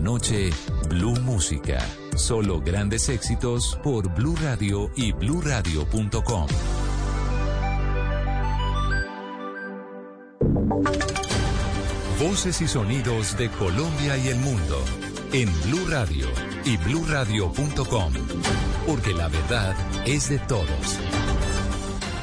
Noche, Blue Música. Solo grandes éxitos por Blue Radio y bluradio.com. Voces y sonidos de Colombia y el mundo en Blue Radio y bluradio.com. Porque la verdad es de todos.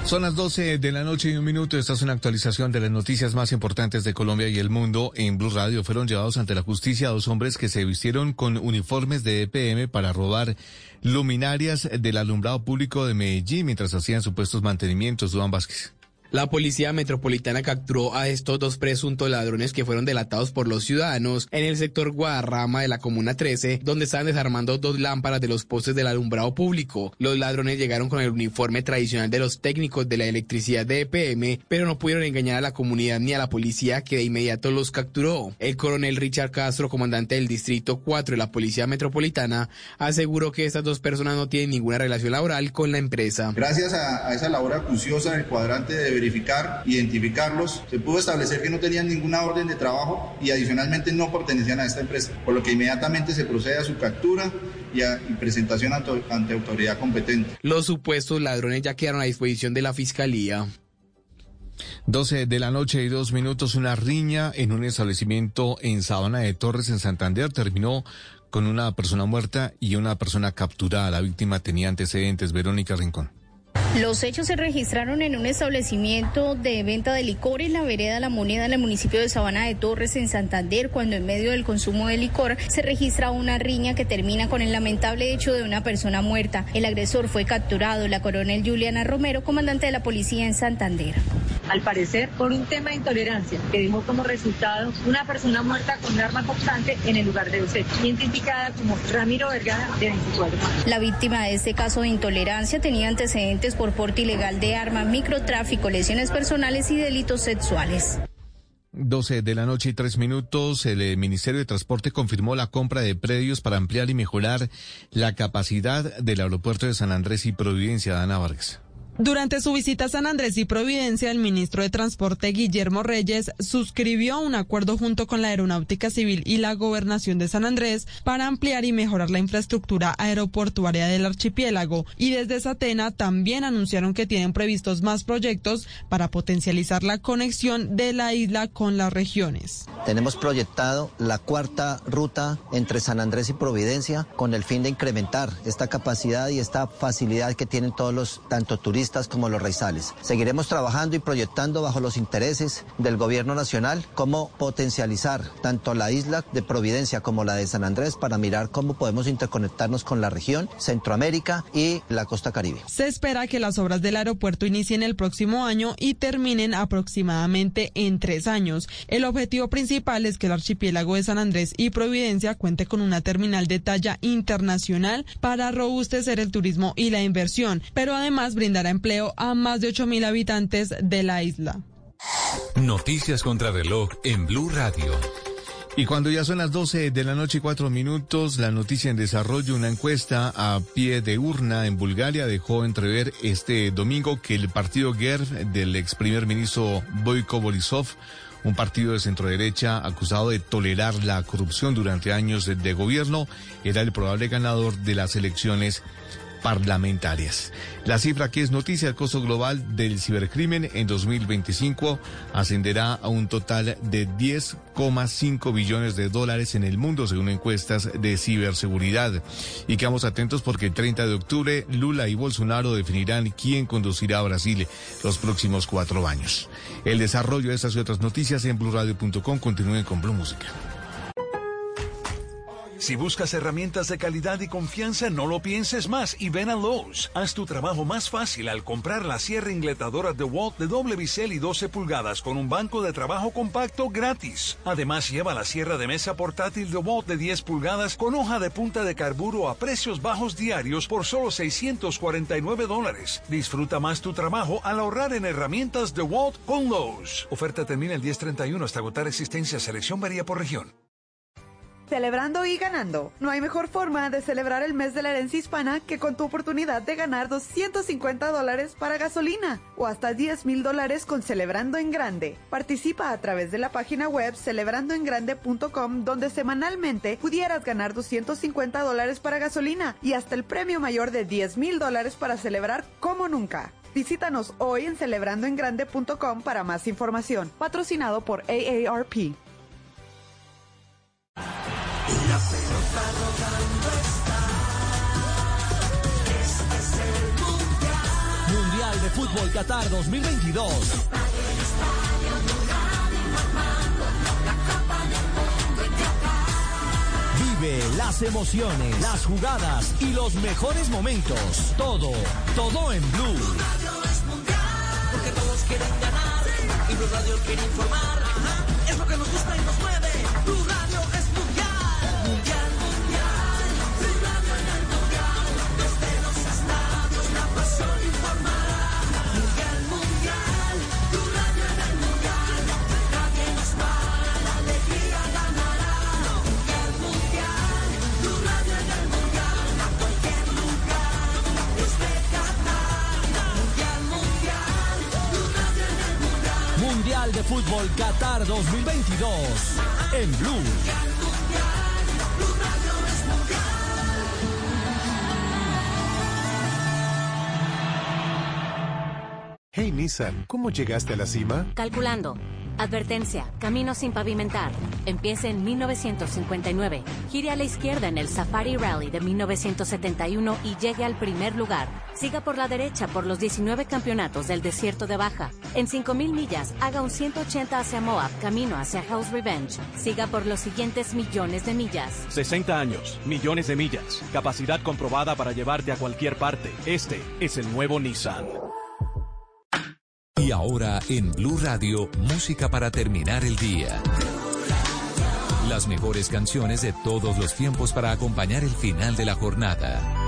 Son las 12 de la noche y un minuto. Esta es una actualización de las noticias más importantes de Colombia y el mundo. En Blue Radio fueron llevados ante la justicia dos hombres que se vistieron con uniformes de EPM para robar luminarias del alumbrado público de Medellín mientras hacían supuestos mantenimientos. Duan Vázquez. La policía metropolitana capturó a estos dos presuntos ladrones que fueron delatados por los ciudadanos en el sector Guadarrama de la Comuna 13, donde estaban desarmando dos lámparas de los postes del alumbrado público. Los ladrones llegaron con el uniforme tradicional de los técnicos de la electricidad de EPM, pero no pudieron engañar a la comunidad ni a la policía que de inmediato los capturó. El coronel Richard Castro, comandante del Distrito 4 de la Policía Metropolitana, aseguró que estas dos personas no tienen ninguna relación laboral con la empresa. Gracias a, esa labor acuciosa en el cuadrante de verificar, identificarlos, se pudo establecer que no tenían ninguna orden de trabajo y adicionalmente no pertenecían a esta empresa, por lo que inmediatamente se procede a su captura y, a, y presentación ante, ante autoridad competente. Los supuestos ladrones ya quedaron a disposición de la Fiscalía. 12 de la noche y dos minutos, una riña en un establecimiento en Sabana de Torres, en Santander, terminó con una persona muerta y una persona capturada. La víctima tenía antecedentes. Verónica Rincón. Los hechos se registraron en un establecimiento de venta de licor en la vereda La Moneda en el municipio de Sabana de Torres en Santander, cuando en medio del consumo de licor se registra una riña que termina con el lamentable hecho de una persona muerta. El agresor fue capturado, la coronel Juliana Romero, comandante de la policía en Santander. Al parecer, por un tema de intolerancia que dejó como resultado una persona muerta con un arma cortante en el lugar de los hechos, identificada como Ramiro Vergara, de 24 años. La víctima de este caso de intolerancia tenía antecedentes por porte ilegal de arma, microtráfico, lesiones personales y delitos sexuales. 12 de la noche y tres minutos, el Ministerio de Transporte confirmó la compra de predios para ampliar y mejorar la capacidad del aeropuerto de San Andrés y Providencia, Dana Vargas. Durante su visita a San Andrés y Providencia, el ministro de Transporte Guillermo Reyes suscribió un acuerdo junto con la Aeronáutica Civil y la Gobernación de San Andrés para ampliar y mejorar la infraestructura aeroportuaria del archipiélago. Y desde Satena también anunciaron que tienen previstos más proyectos para potencializar la conexión de la isla con las regiones. Tenemos proyectado la cuarta ruta entre San Andrés y Providencia con el fin de incrementar esta capacidad y esta facilidad que tienen todos los, tanto turistas como los raizales. Seguiremos trabajando y proyectando bajo los intereses del gobierno nacional cómo potencializar tanto la isla de Providencia como la de San Andrés para mirar cómo podemos interconectarnos con la región, Centroamérica y la costa caribe. Se espera que las obras del aeropuerto inicien el próximo año y terminen aproximadamente en tres años. El objetivo principal es que el archipiélago de San Andrés y Providencia cuente con una terminal de talla internacional para robustecer el turismo y la inversión, pero además brindará empleo a más de 8 mil habitantes de la isla. Noticias contra reloj en Blue Radio. Y cuando ya son las 12 de la noche y cuatro minutos, la noticia en desarrollo, una encuesta a pie de urna en Bulgaria dejó entrever este domingo que el partido GERB del ex primer ministro Boyko Borisov, un partido de centro derecha acusado de tolerar la corrupción durante años de, de gobierno, era el probable ganador de las elecciones parlamentarias. La cifra que es noticia, el costo global del cibercrimen en 2025 ascenderá a un total de 10,5 billones de dólares en el mundo, según encuestas de ciberseguridad. Y quedamos atentos porque el 30 de octubre Lula y Bolsonaro definirán quién conducirá a Brasil los próximos cuatro años. El desarrollo de estas y otras noticias en blurradio.com. Continúen con Blue Música. Si buscas herramientas de calidad y confianza, no lo pienses más y ven a Lowe's. Haz tu trabajo más fácil al comprar la sierra ingletadora de Walt de doble bisel y 12 pulgadas con un banco de trabajo compacto gratis. Además, lleva la sierra de mesa portátil de Walt de 10 pulgadas con hoja de punta de carburo a precios bajos diarios por solo 649 dólares. Disfruta más tu trabajo al ahorrar en herramientas de Walt con Lowe's. Oferta termina el 1031 hasta agotar existencia. Selección varía por región. Celebrando y ganando. No hay mejor forma de celebrar el mes de la herencia hispana que con tu oportunidad de ganar 250 dólares para gasolina o hasta 10 mil dólares con Celebrando en Grande. Participa a través de la página web celebrandoengrande.com donde semanalmente pudieras ganar 250 dólares para gasolina y hasta el premio mayor de 10 mil dólares para celebrar como nunca. Visítanos hoy en celebrandoengrande.com para más información. Patrocinado por AARP. Mundial. De Fútbol Qatar 2022. Vive las emociones, las jugadas y los mejores momentos. Todo, todo en Blue. Radio es mundial. Porque todos quieren ganar. Y Blue Radio quiere informar. Es lo que nos gusta y nos mueve. De Fútbol Qatar 2022. En Blue. Hey Nissan, ¿cómo llegaste a la cima? Calculando. Advertencia, camino sin pavimentar. Empiece en 1959. Gire a la izquierda en el Safari Rally de 1971 y llegue al primer lugar. Siga por la derecha por los 19 campeonatos del desierto de Baja. En 5000 millas, haga un 180 hacia Moab, camino hacia Hell's Revenge. Siga por los siguientes millones de millas. 60 años, millones de millas, capacidad comprobada para llevarte a cualquier parte. Este es el nuevo Nissan. Y ahora en Blue Radio, música para terminar el día. Las mejores canciones de todos los tiempos para acompañar el final de la jornada.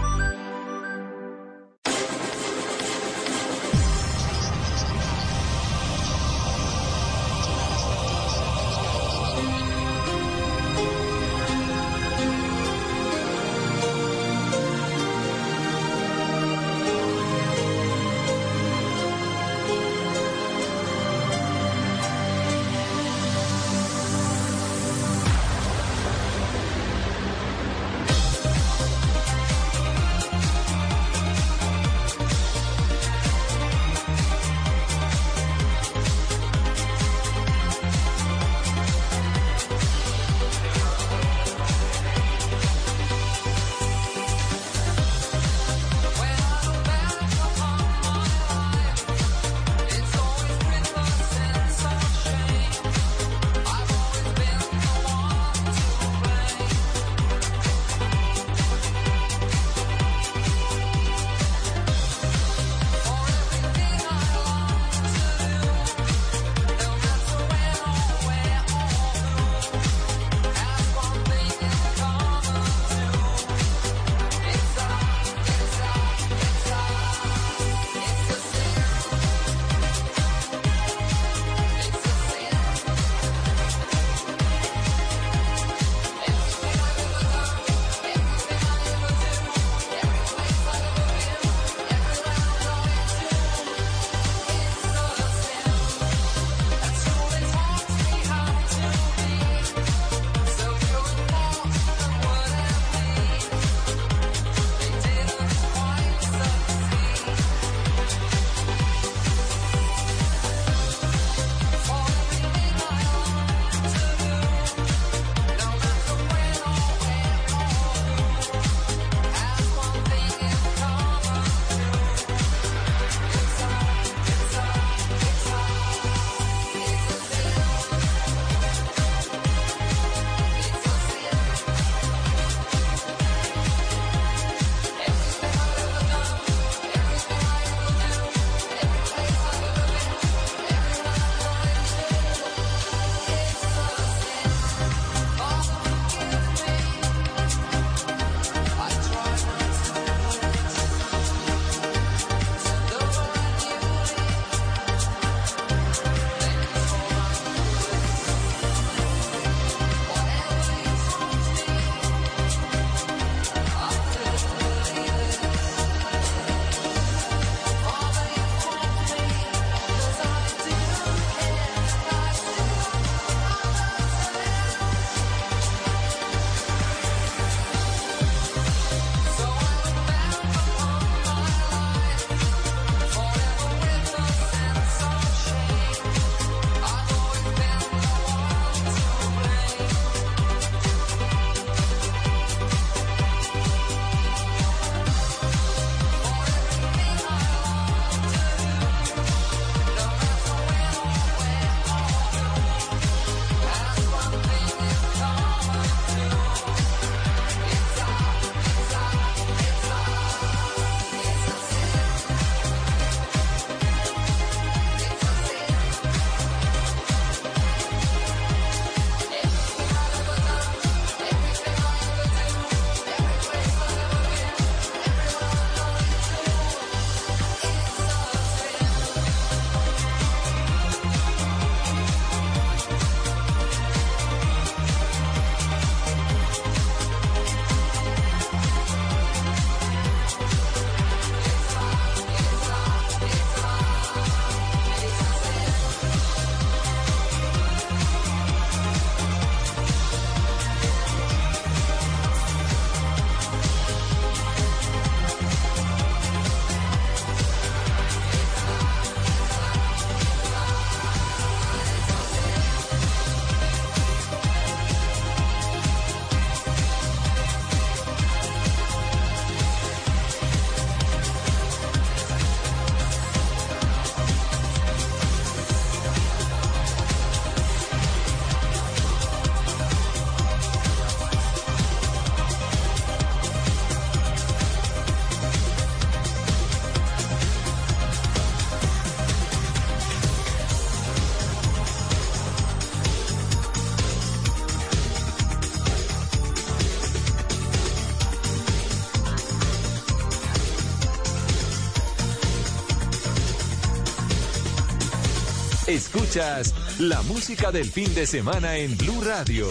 Escuchas la música del fin de semana en Blue Radio.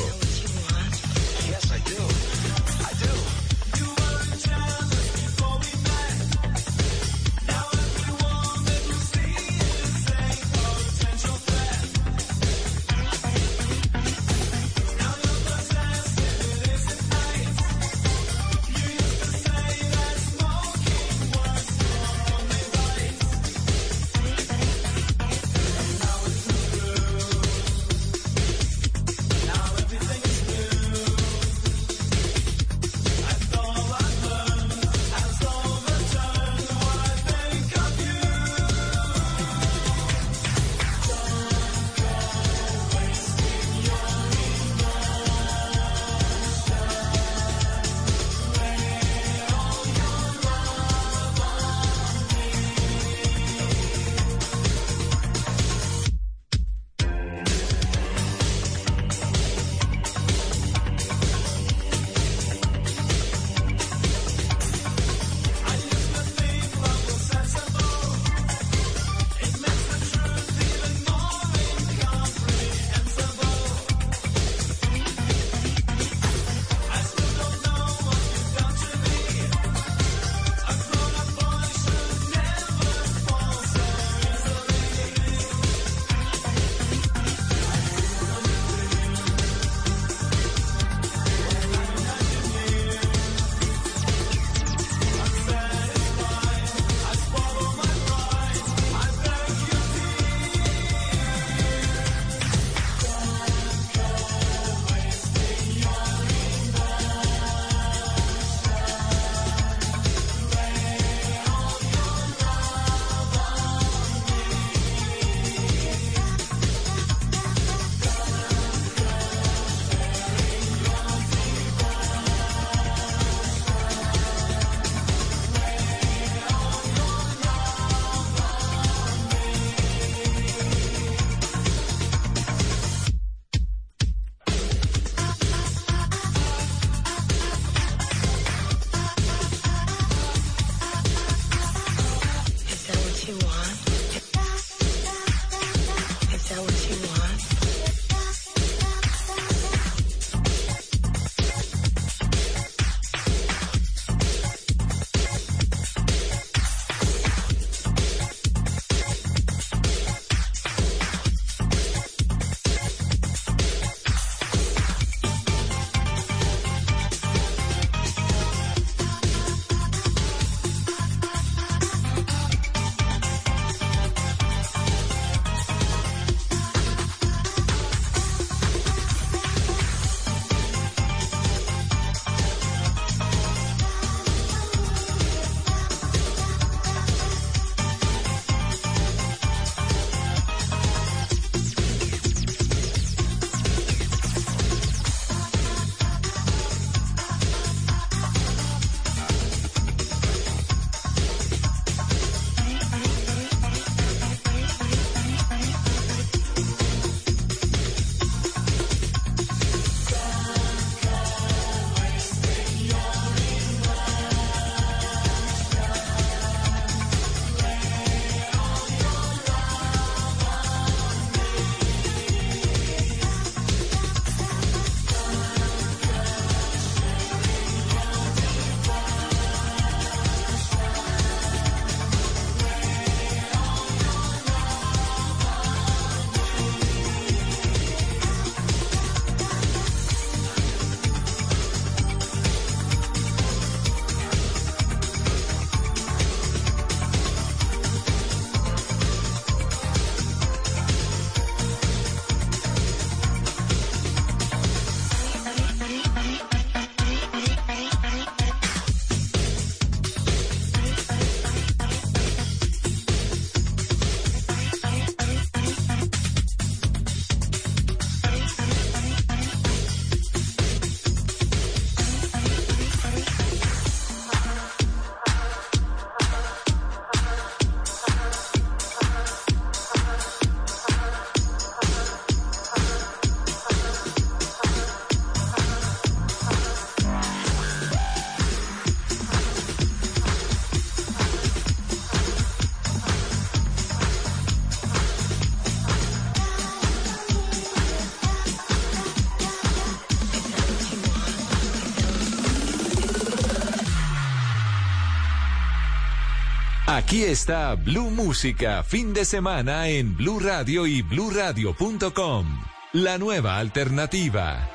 Aquí está Blue Música, fin de semana en Blue Radio y bluradio.com. La nueva alternativa.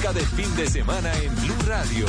música fin de semana en Blue Radio.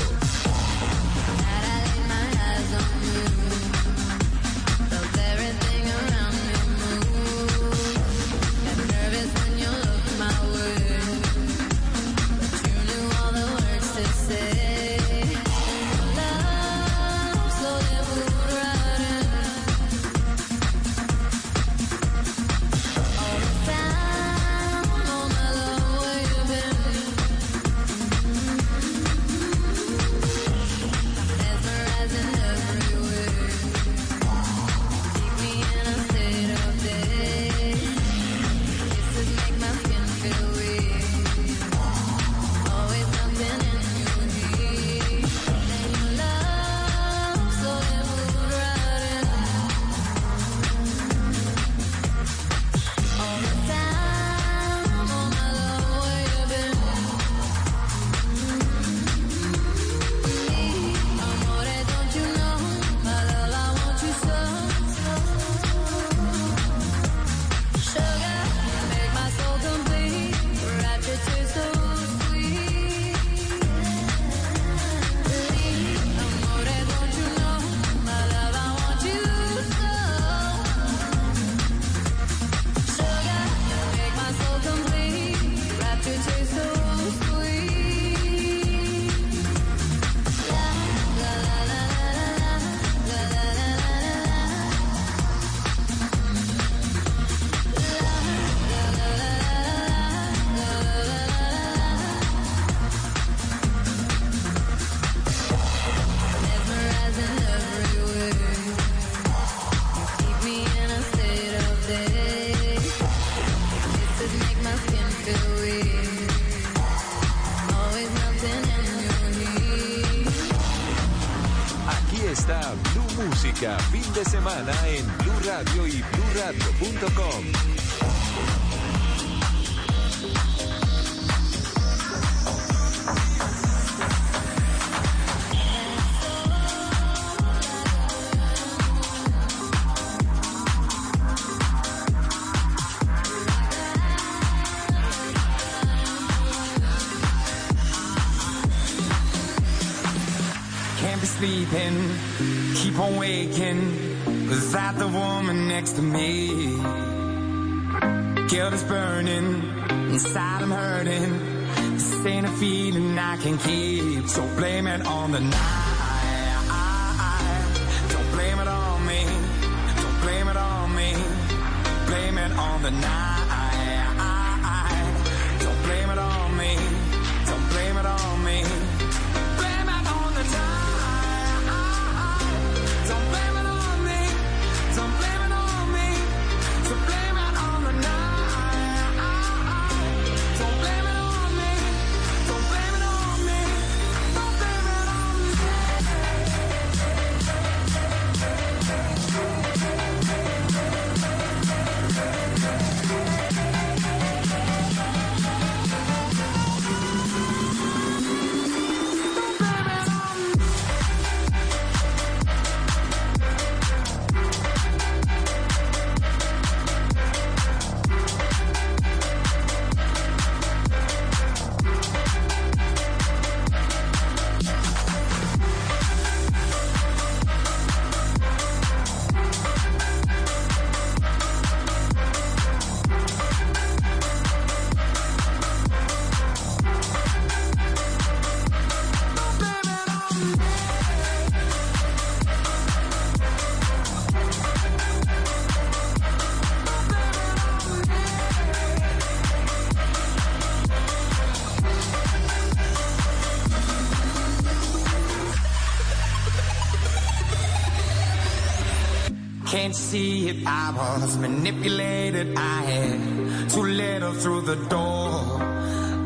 was manipulated. I had to let her through the door.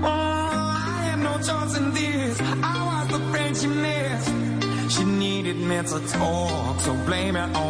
Oh, I had no choice in this. I was the friend she missed. She needed mental talk, so blame it on.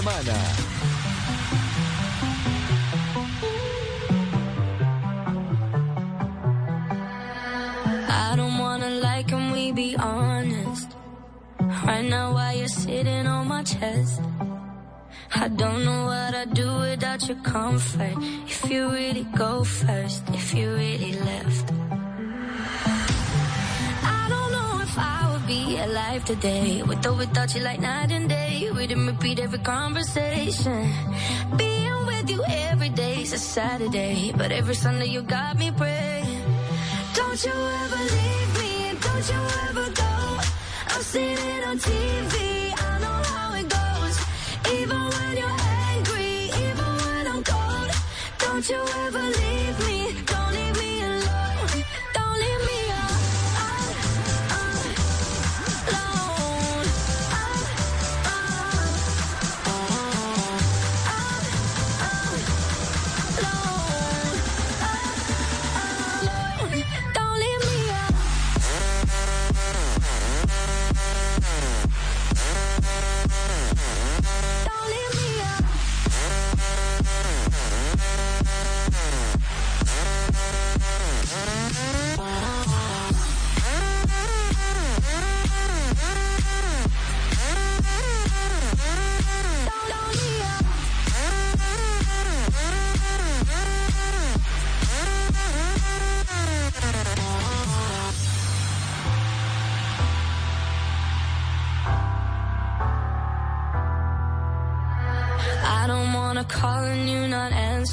Semana. I don't wanna lie, can we be honest? Right now, while you're sitting on my chest, I don't know what I'd do without your comfort. If you really go first, if you really left. Alive today, with or without you, like night and day. We didn't repeat every conversation. Being with you every day is a Saturday, but every Sunday you got me praying. Don't you ever leave me, don't you ever go. I've seen it on TV, I know how it goes. Even when you're angry, even when I'm cold. Don't you ever leave me,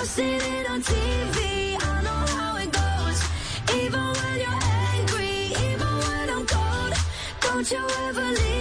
I've it on TV, I know how it goes. Even when you're angry, even when I'm cold. Don't you ever leave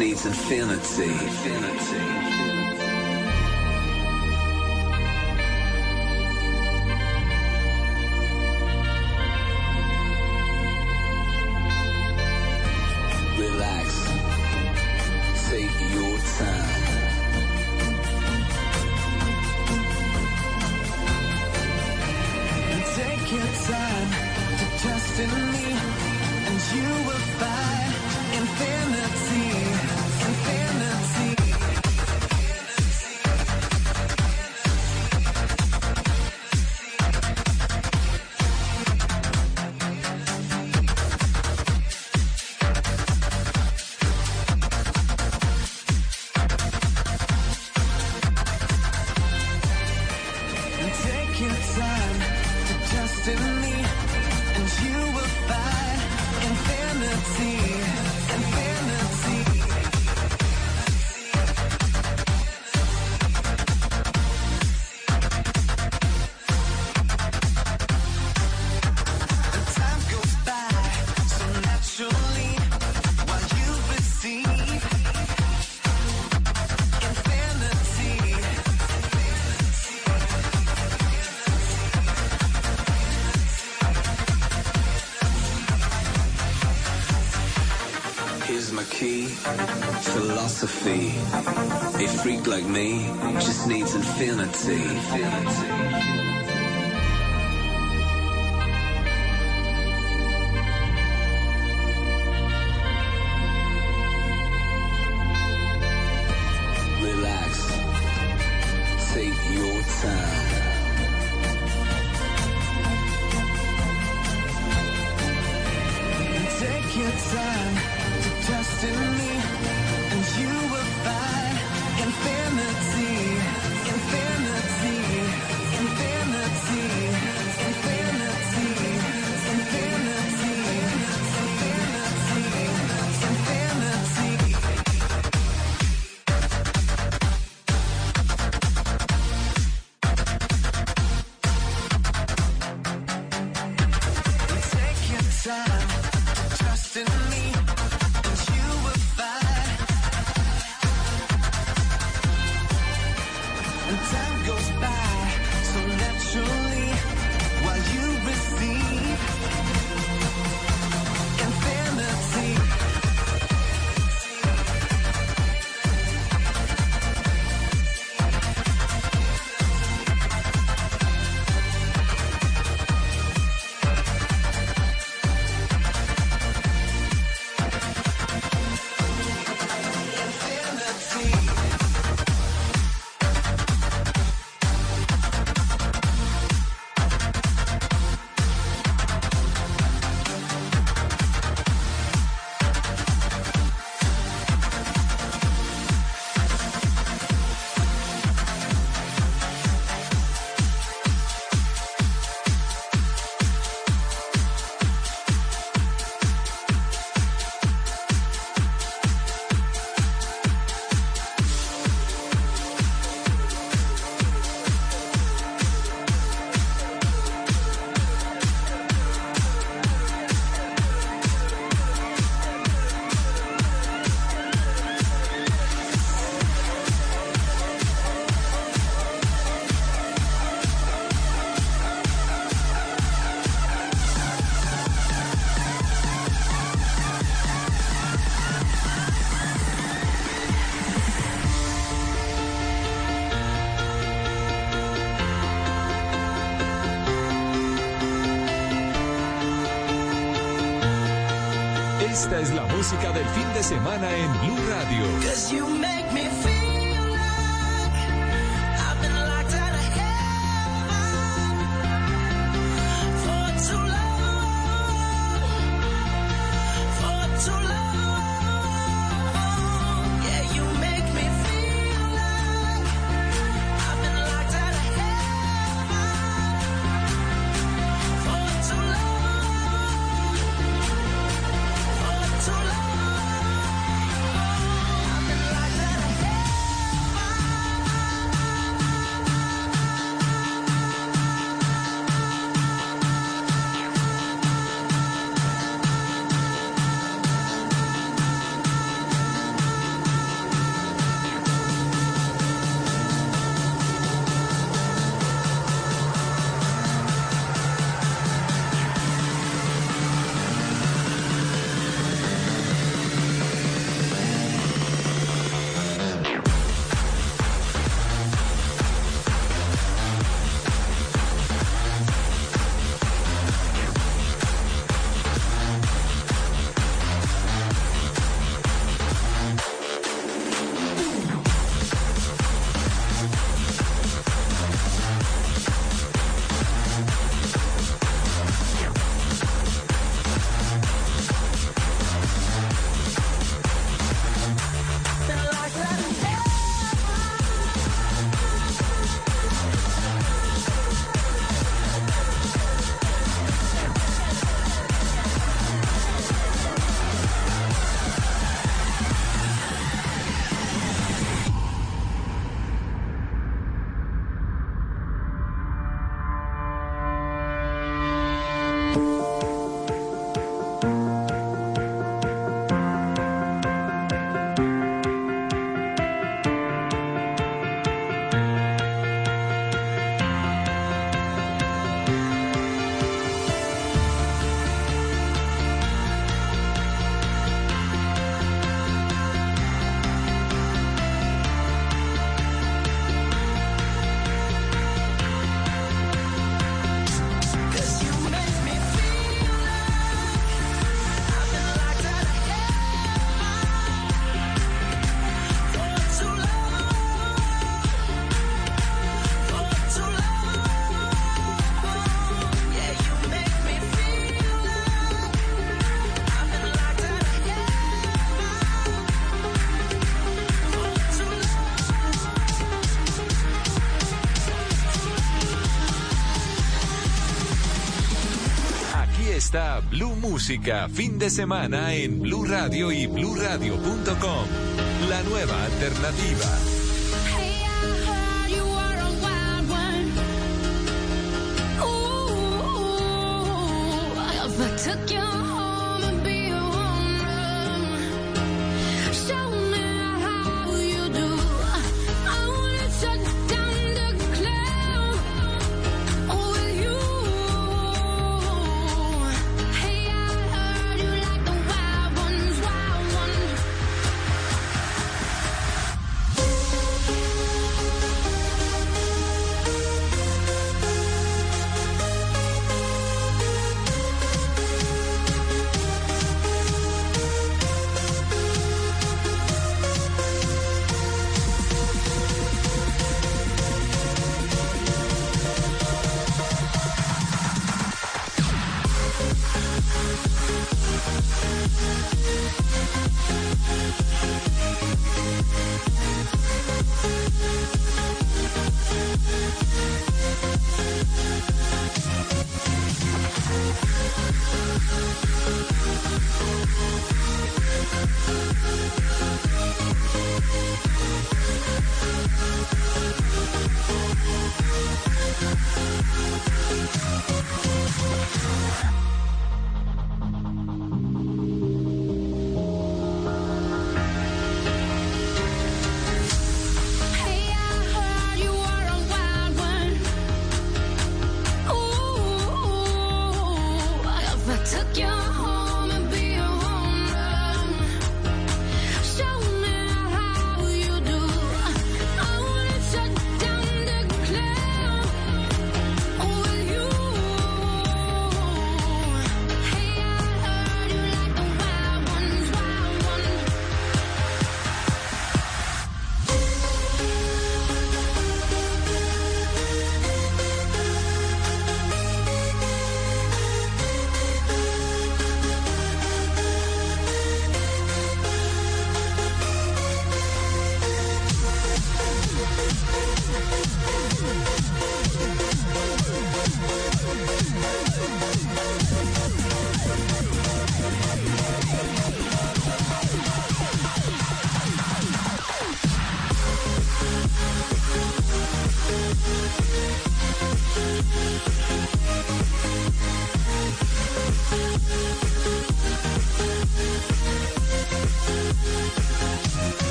needs infinity. infinity. Needs infinity. infinity. semana en Blue Radio. música, fin de semana en Blue Radio y BlueRadio.com. La nueva alternativa.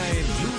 De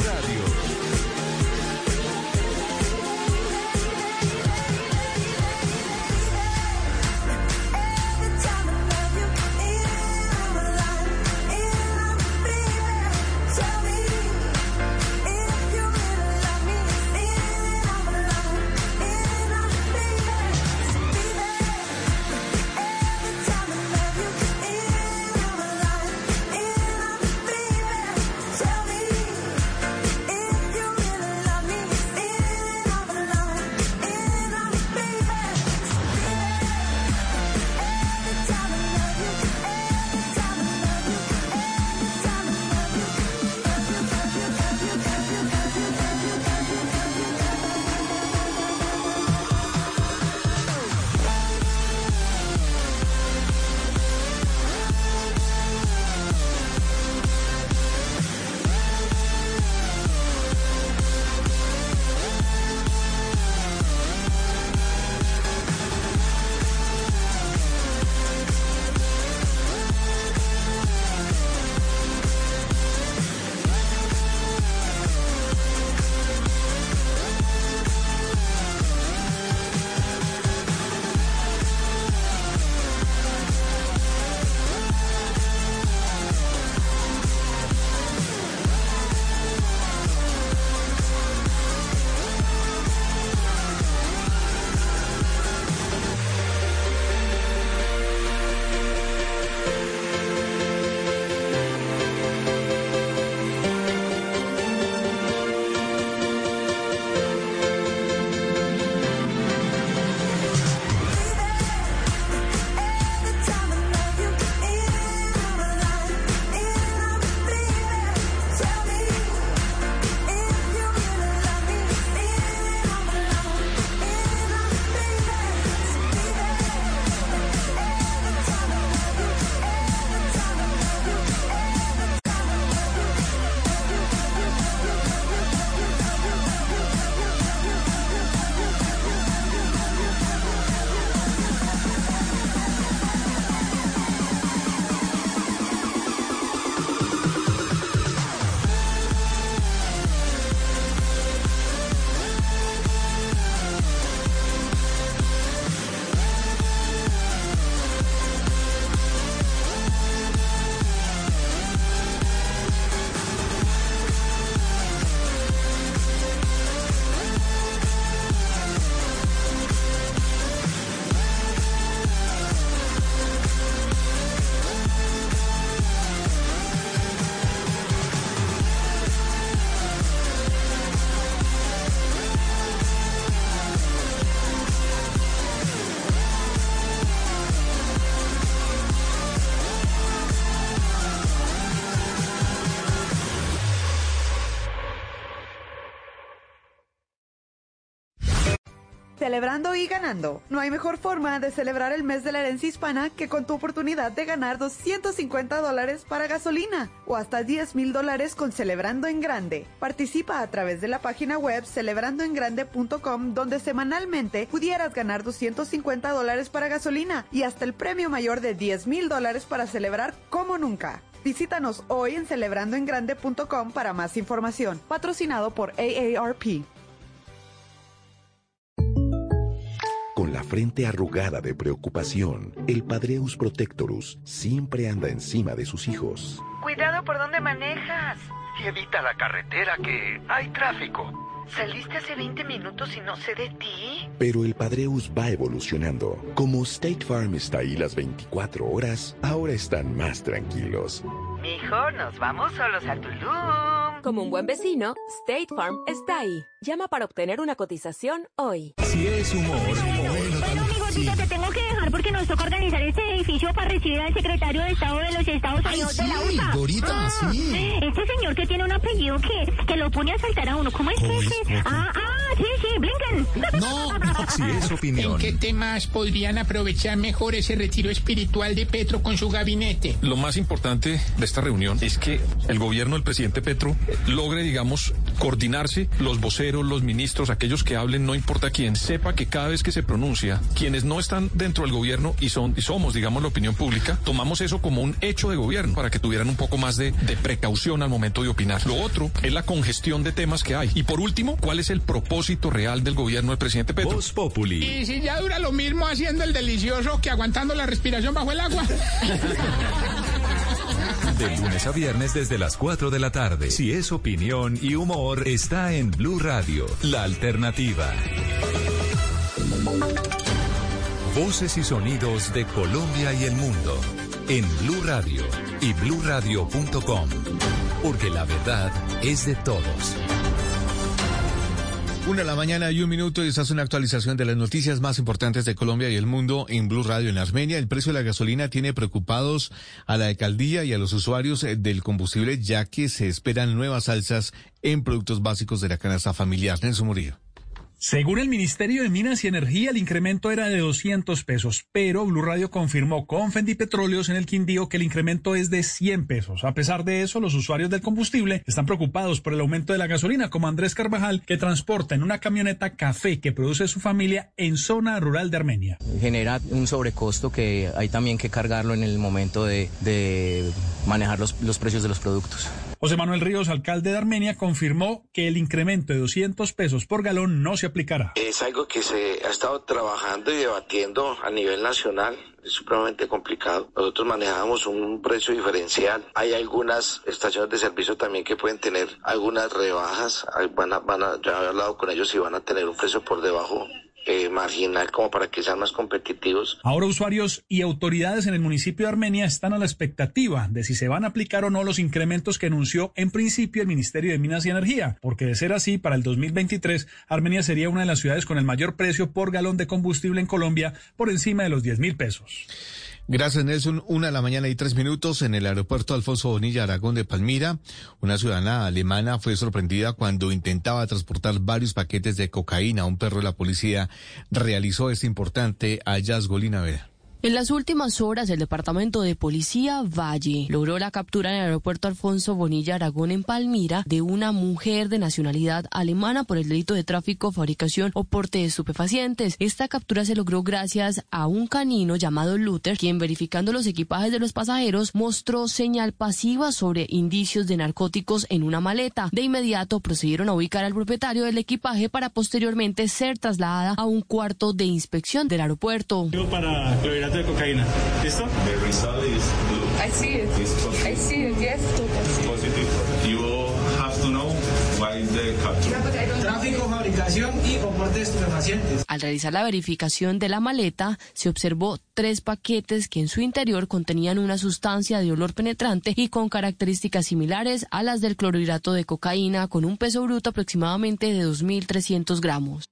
Celebrando y ganando. No hay mejor forma de celebrar el mes de la herencia hispana que con tu oportunidad de ganar 250 dólares para gasolina o hasta 10 mil dólares con Celebrando en Grande. Participa a través de la página web celebrandoengrande.com donde semanalmente pudieras ganar 250 dólares para gasolina y hasta el premio mayor de 10 mil dólares para celebrar como nunca. Visítanos hoy en celebrandoengrande.com para más información. Patrocinado por AARP. Con la frente arrugada de preocupación, el Padreus Protectorus siempre anda encima de sus hijos. Cuidado por dónde manejas. Y evita la carretera que hay tráfico. Saliste hace 20 minutos y no sé de ti. Pero el Padreus va evolucionando. Como State Farm está ahí las 24 horas, ahora están más tranquilos. Mijo, nos vamos solos a Tulum. Como un buen vecino, State Farm está ahí. Llama para obtener una cotización hoy. Si es humor, Bueno, gordita, te tengo que dejar porque nos toca organizar este edificio para recibir al secretario de Estado de los Estados Unidos de la USA. Dorita, Ah, sí. Este señor que tiene un apellido que, que lo pone a saltar a uno. ¿Cómo es que ¿Cómo es? Ah, ah, sí, sí, Blinken. No, si es opinión. ¿En qué temas podrían aprovechar mejor ese retiro espiritual de Petro con su gabinete? Lo más importante de esta reunión es que el gobierno del presidente Petro logre, digamos, coordinarse, los voceros, los ministros, aquellos que hablen, no importa quién, sepa que cada vez que se pronuncia, quienes no están dentro del gobierno y son y somos, digamos, la opinión pública, tomamos eso como un hecho de gobierno para que tuvieran un poco más de, de precaución al momento de opinar. Lo otro es la congestión de temas que hay. Y por último, ¿cuál es el propósito real del gobierno del presidente Petro? Voz Populi. Y si ya dura lo mismo haciendo el delicioso que aguantando la respiración bajo el agua. De lunes a viernes desde las 4 de la tarde. Si es opinión y humor, está en Blue Radio, la alternativa. Voces y sonidos de Colombia y el mundo en Blue Radio y bluradio.com. Porque la verdad es de todos. Una de la mañana y un minuto y esta es una actualización de las noticias más importantes de Colombia y el mundo en Blue Radio. En Armenia, el precio de la gasolina tiene preocupados a la alcaldía y a los usuarios eh, del combustible, ya que se esperan nuevas alzas en productos básicos de la canasta familiar. Nelson Murillo. Según el Ministerio de Minas y Energía, el incremento era de 200 pesos, pero Blue Radio confirmó con Fendi Petróleos en el Quindío que el incremento es de 100 pesos. A pesar de eso, los usuarios del combustible están preocupados por el aumento de la gasolina, como Andrés Carvajal, que transporta en una camioneta café que produce su familia en zona rural de Armenia. Genera un sobrecosto que hay también que cargarlo en el momento de, manejar los precios de los productos. José Manuel Ríos, alcalde de Armenia, confirmó que el incremento de 200 pesos por galón no se aplicará. Es algo que se ha estado trabajando y debatiendo a nivel nacional. Es supremamente complicado. Nosotros manejamos un precio diferencial. Hay algunas estaciones de servicio también que pueden tener algunas rebajas. Van a, van a, ya he hablado con ellos y van a tener un precio por debajo eh, marginal como para que sean más competitivos. Ahora usuarios y autoridades en el municipio de Armenia están a la expectativa de si se van a aplicar o no los incrementos que anunció en principio el Ministerio de Minas y Energía, porque de ser así, para el 2023, Armenia sería una de las ciudades con el mayor precio por galón de combustible en Colombia, por encima de los 10 mil pesos. Gracias, Nelson. Una de la mañana y tres minutos en el aeropuerto Alfonso Bonilla Aragón de Palmira. Una ciudadana alemana fue sorprendida cuando intentaba transportar varios paquetes de cocaína. Un perro de la policía realizó este importante hallazgo. Lina Vera. En las últimas horas, el Departamento de Policía Valle logró la captura en el aeropuerto Alfonso Bonilla Aragón en Palmira de una mujer de nacionalidad alemana por el delito de tráfico, fabricación o porte de estupefacientes. Esta captura se logró gracias a un canino llamado Luther, quien verificando los equipajes de los pasajeros mostró señal pasiva sobre indicios de narcóticos en una maleta. De inmediato procedieron a ubicar al propietario del equipaje para posteriormente ser trasladada a un cuarto de inspección del aeropuerto. Clorhidrato de cocaína. ¿Listo? The result is blue. I see it. It's positive. I see it, yes. Positive. You have to know why is the capture. Tráfico, fabricación y porte de estupefacientes. Al realizar la verificación de la maleta, se observó tres paquetes que en su interior contenían una sustancia de olor penetrante y con características similares a las del clorhidrato de cocaína, con un peso bruto aproximadamente de 2.300 gramos.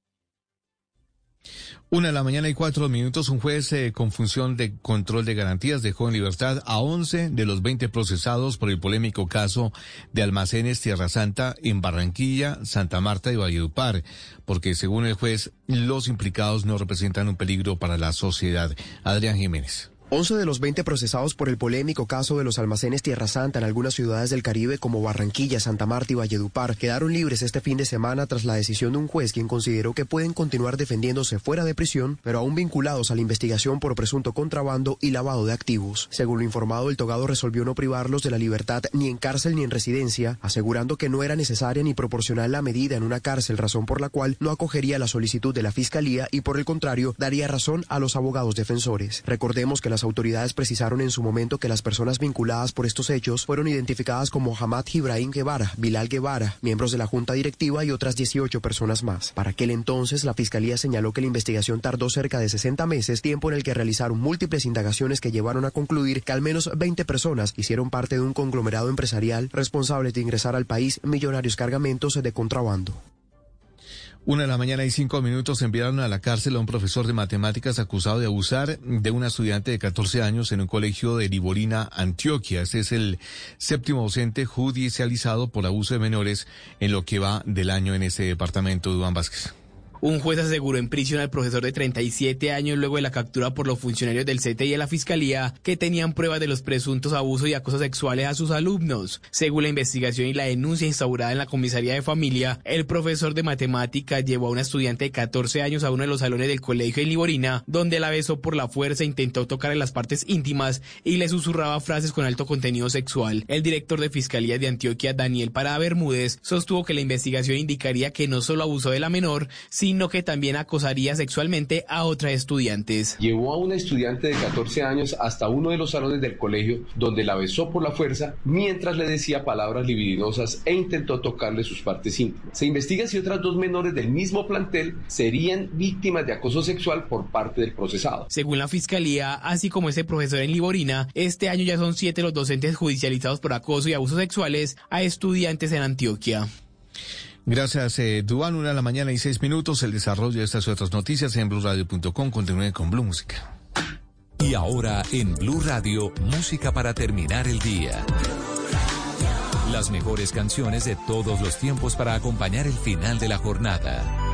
Una de la mañana y cuatro minutos, un juez eh, con función de control de garantías dejó en libertad a 11 de los 20 procesados por el polémico caso de almacenes Tierra Santa en Barranquilla, Santa Marta y Valledupar, porque según el juez, los implicados no representan un peligro para la sociedad. Adrián Jiménez. 11 de los 20 procesados por el polémico caso de los almacenes Tierra Santa en algunas ciudades del Caribe como Barranquilla, Santa Marta y Valledupar quedaron libres este fin de semana tras la decisión de un juez quien consideró que pueden continuar defendiéndose fuera de prisión, pero aún vinculados a la investigación por presunto contrabando y lavado de activos. Según lo informado, el togado resolvió no privarlos de la libertad ni en cárcel ni en residencia, asegurando que no era necesaria ni proporcional la medida en una cárcel, razón por la cual no acogería la solicitud de la Fiscalía y por el contrario daría razón a los abogados defensores. Recordemos que las autoridades precisaron en su momento que las personas vinculadas por estos hechos fueron identificadas como Hamad Ibrahim Guevara, Bilal Guevara, miembros de la Junta Directiva y otras 18 personas más. Para aquel entonces, la Fiscalía señaló que la investigación tardó cerca de 60 meses, tiempo en el que realizaron múltiples indagaciones que llevaron a concluir que al menos 20 personas hicieron parte de un conglomerado empresarial responsable de ingresar al país millonarios cargamentos de contrabando. Una de la mañana y cinco minutos enviaron a la cárcel a un profesor de matemáticas acusado de abusar de una estudiante de 14 años en un colegio de Liborina, Antioquia. Este es el séptimo docente judicializado por abuso de menores en lo que va del año en ese departamento, Duan Vázquez. Un juez aseguró en prisión al profesor de 37 años luego de la captura por los funcionarios del CTI y la Fiscalía que tenían pruebas de los presuntos abusos y acosos sexuales a sus alumnos. Según la investigación y la denuncia instaurada en la comisaría de familia, el profesor de matemáticas llevó a una estudiante de 14 años a uno de los salones del colegio en Liborina, donde la besó por la fuerza, intentó tocarle las partes íntimas y le susurraba frases con alto contenido sexual. El director de Fiscalía de Antioquia, Daniel Parada Bermúdez, sostuvo que la investigación indicaría que no solo abusó de la menor, que también acosaría sexualmente a otras estudiantes. Llevó a una estudiante de 14 años hasta uno de los salones del colegio donde la besó por la fuerza mientras le decía palabras libidinosas e intentó tocarle sus partes íntimas. Se investiga si otras dos menores del mismo plantel serían víctimas de acoso sexual por parte del procesado. Según la fiscalía, así como ese profesor en Liborina, este año ya son siete los docentes judicializados por acoso y abusos sexuales a estudiantes en Antioquia. Gracias, eh. Una de la mañana y seis minutos. El desarrollo de estas y otras noticias en blueradio.com. Continúen con Blue Música. Y ahora en Blue Radio, música para terminar el día. Las mejores canciones de todos los tiempos para acompañar el final de la jornada.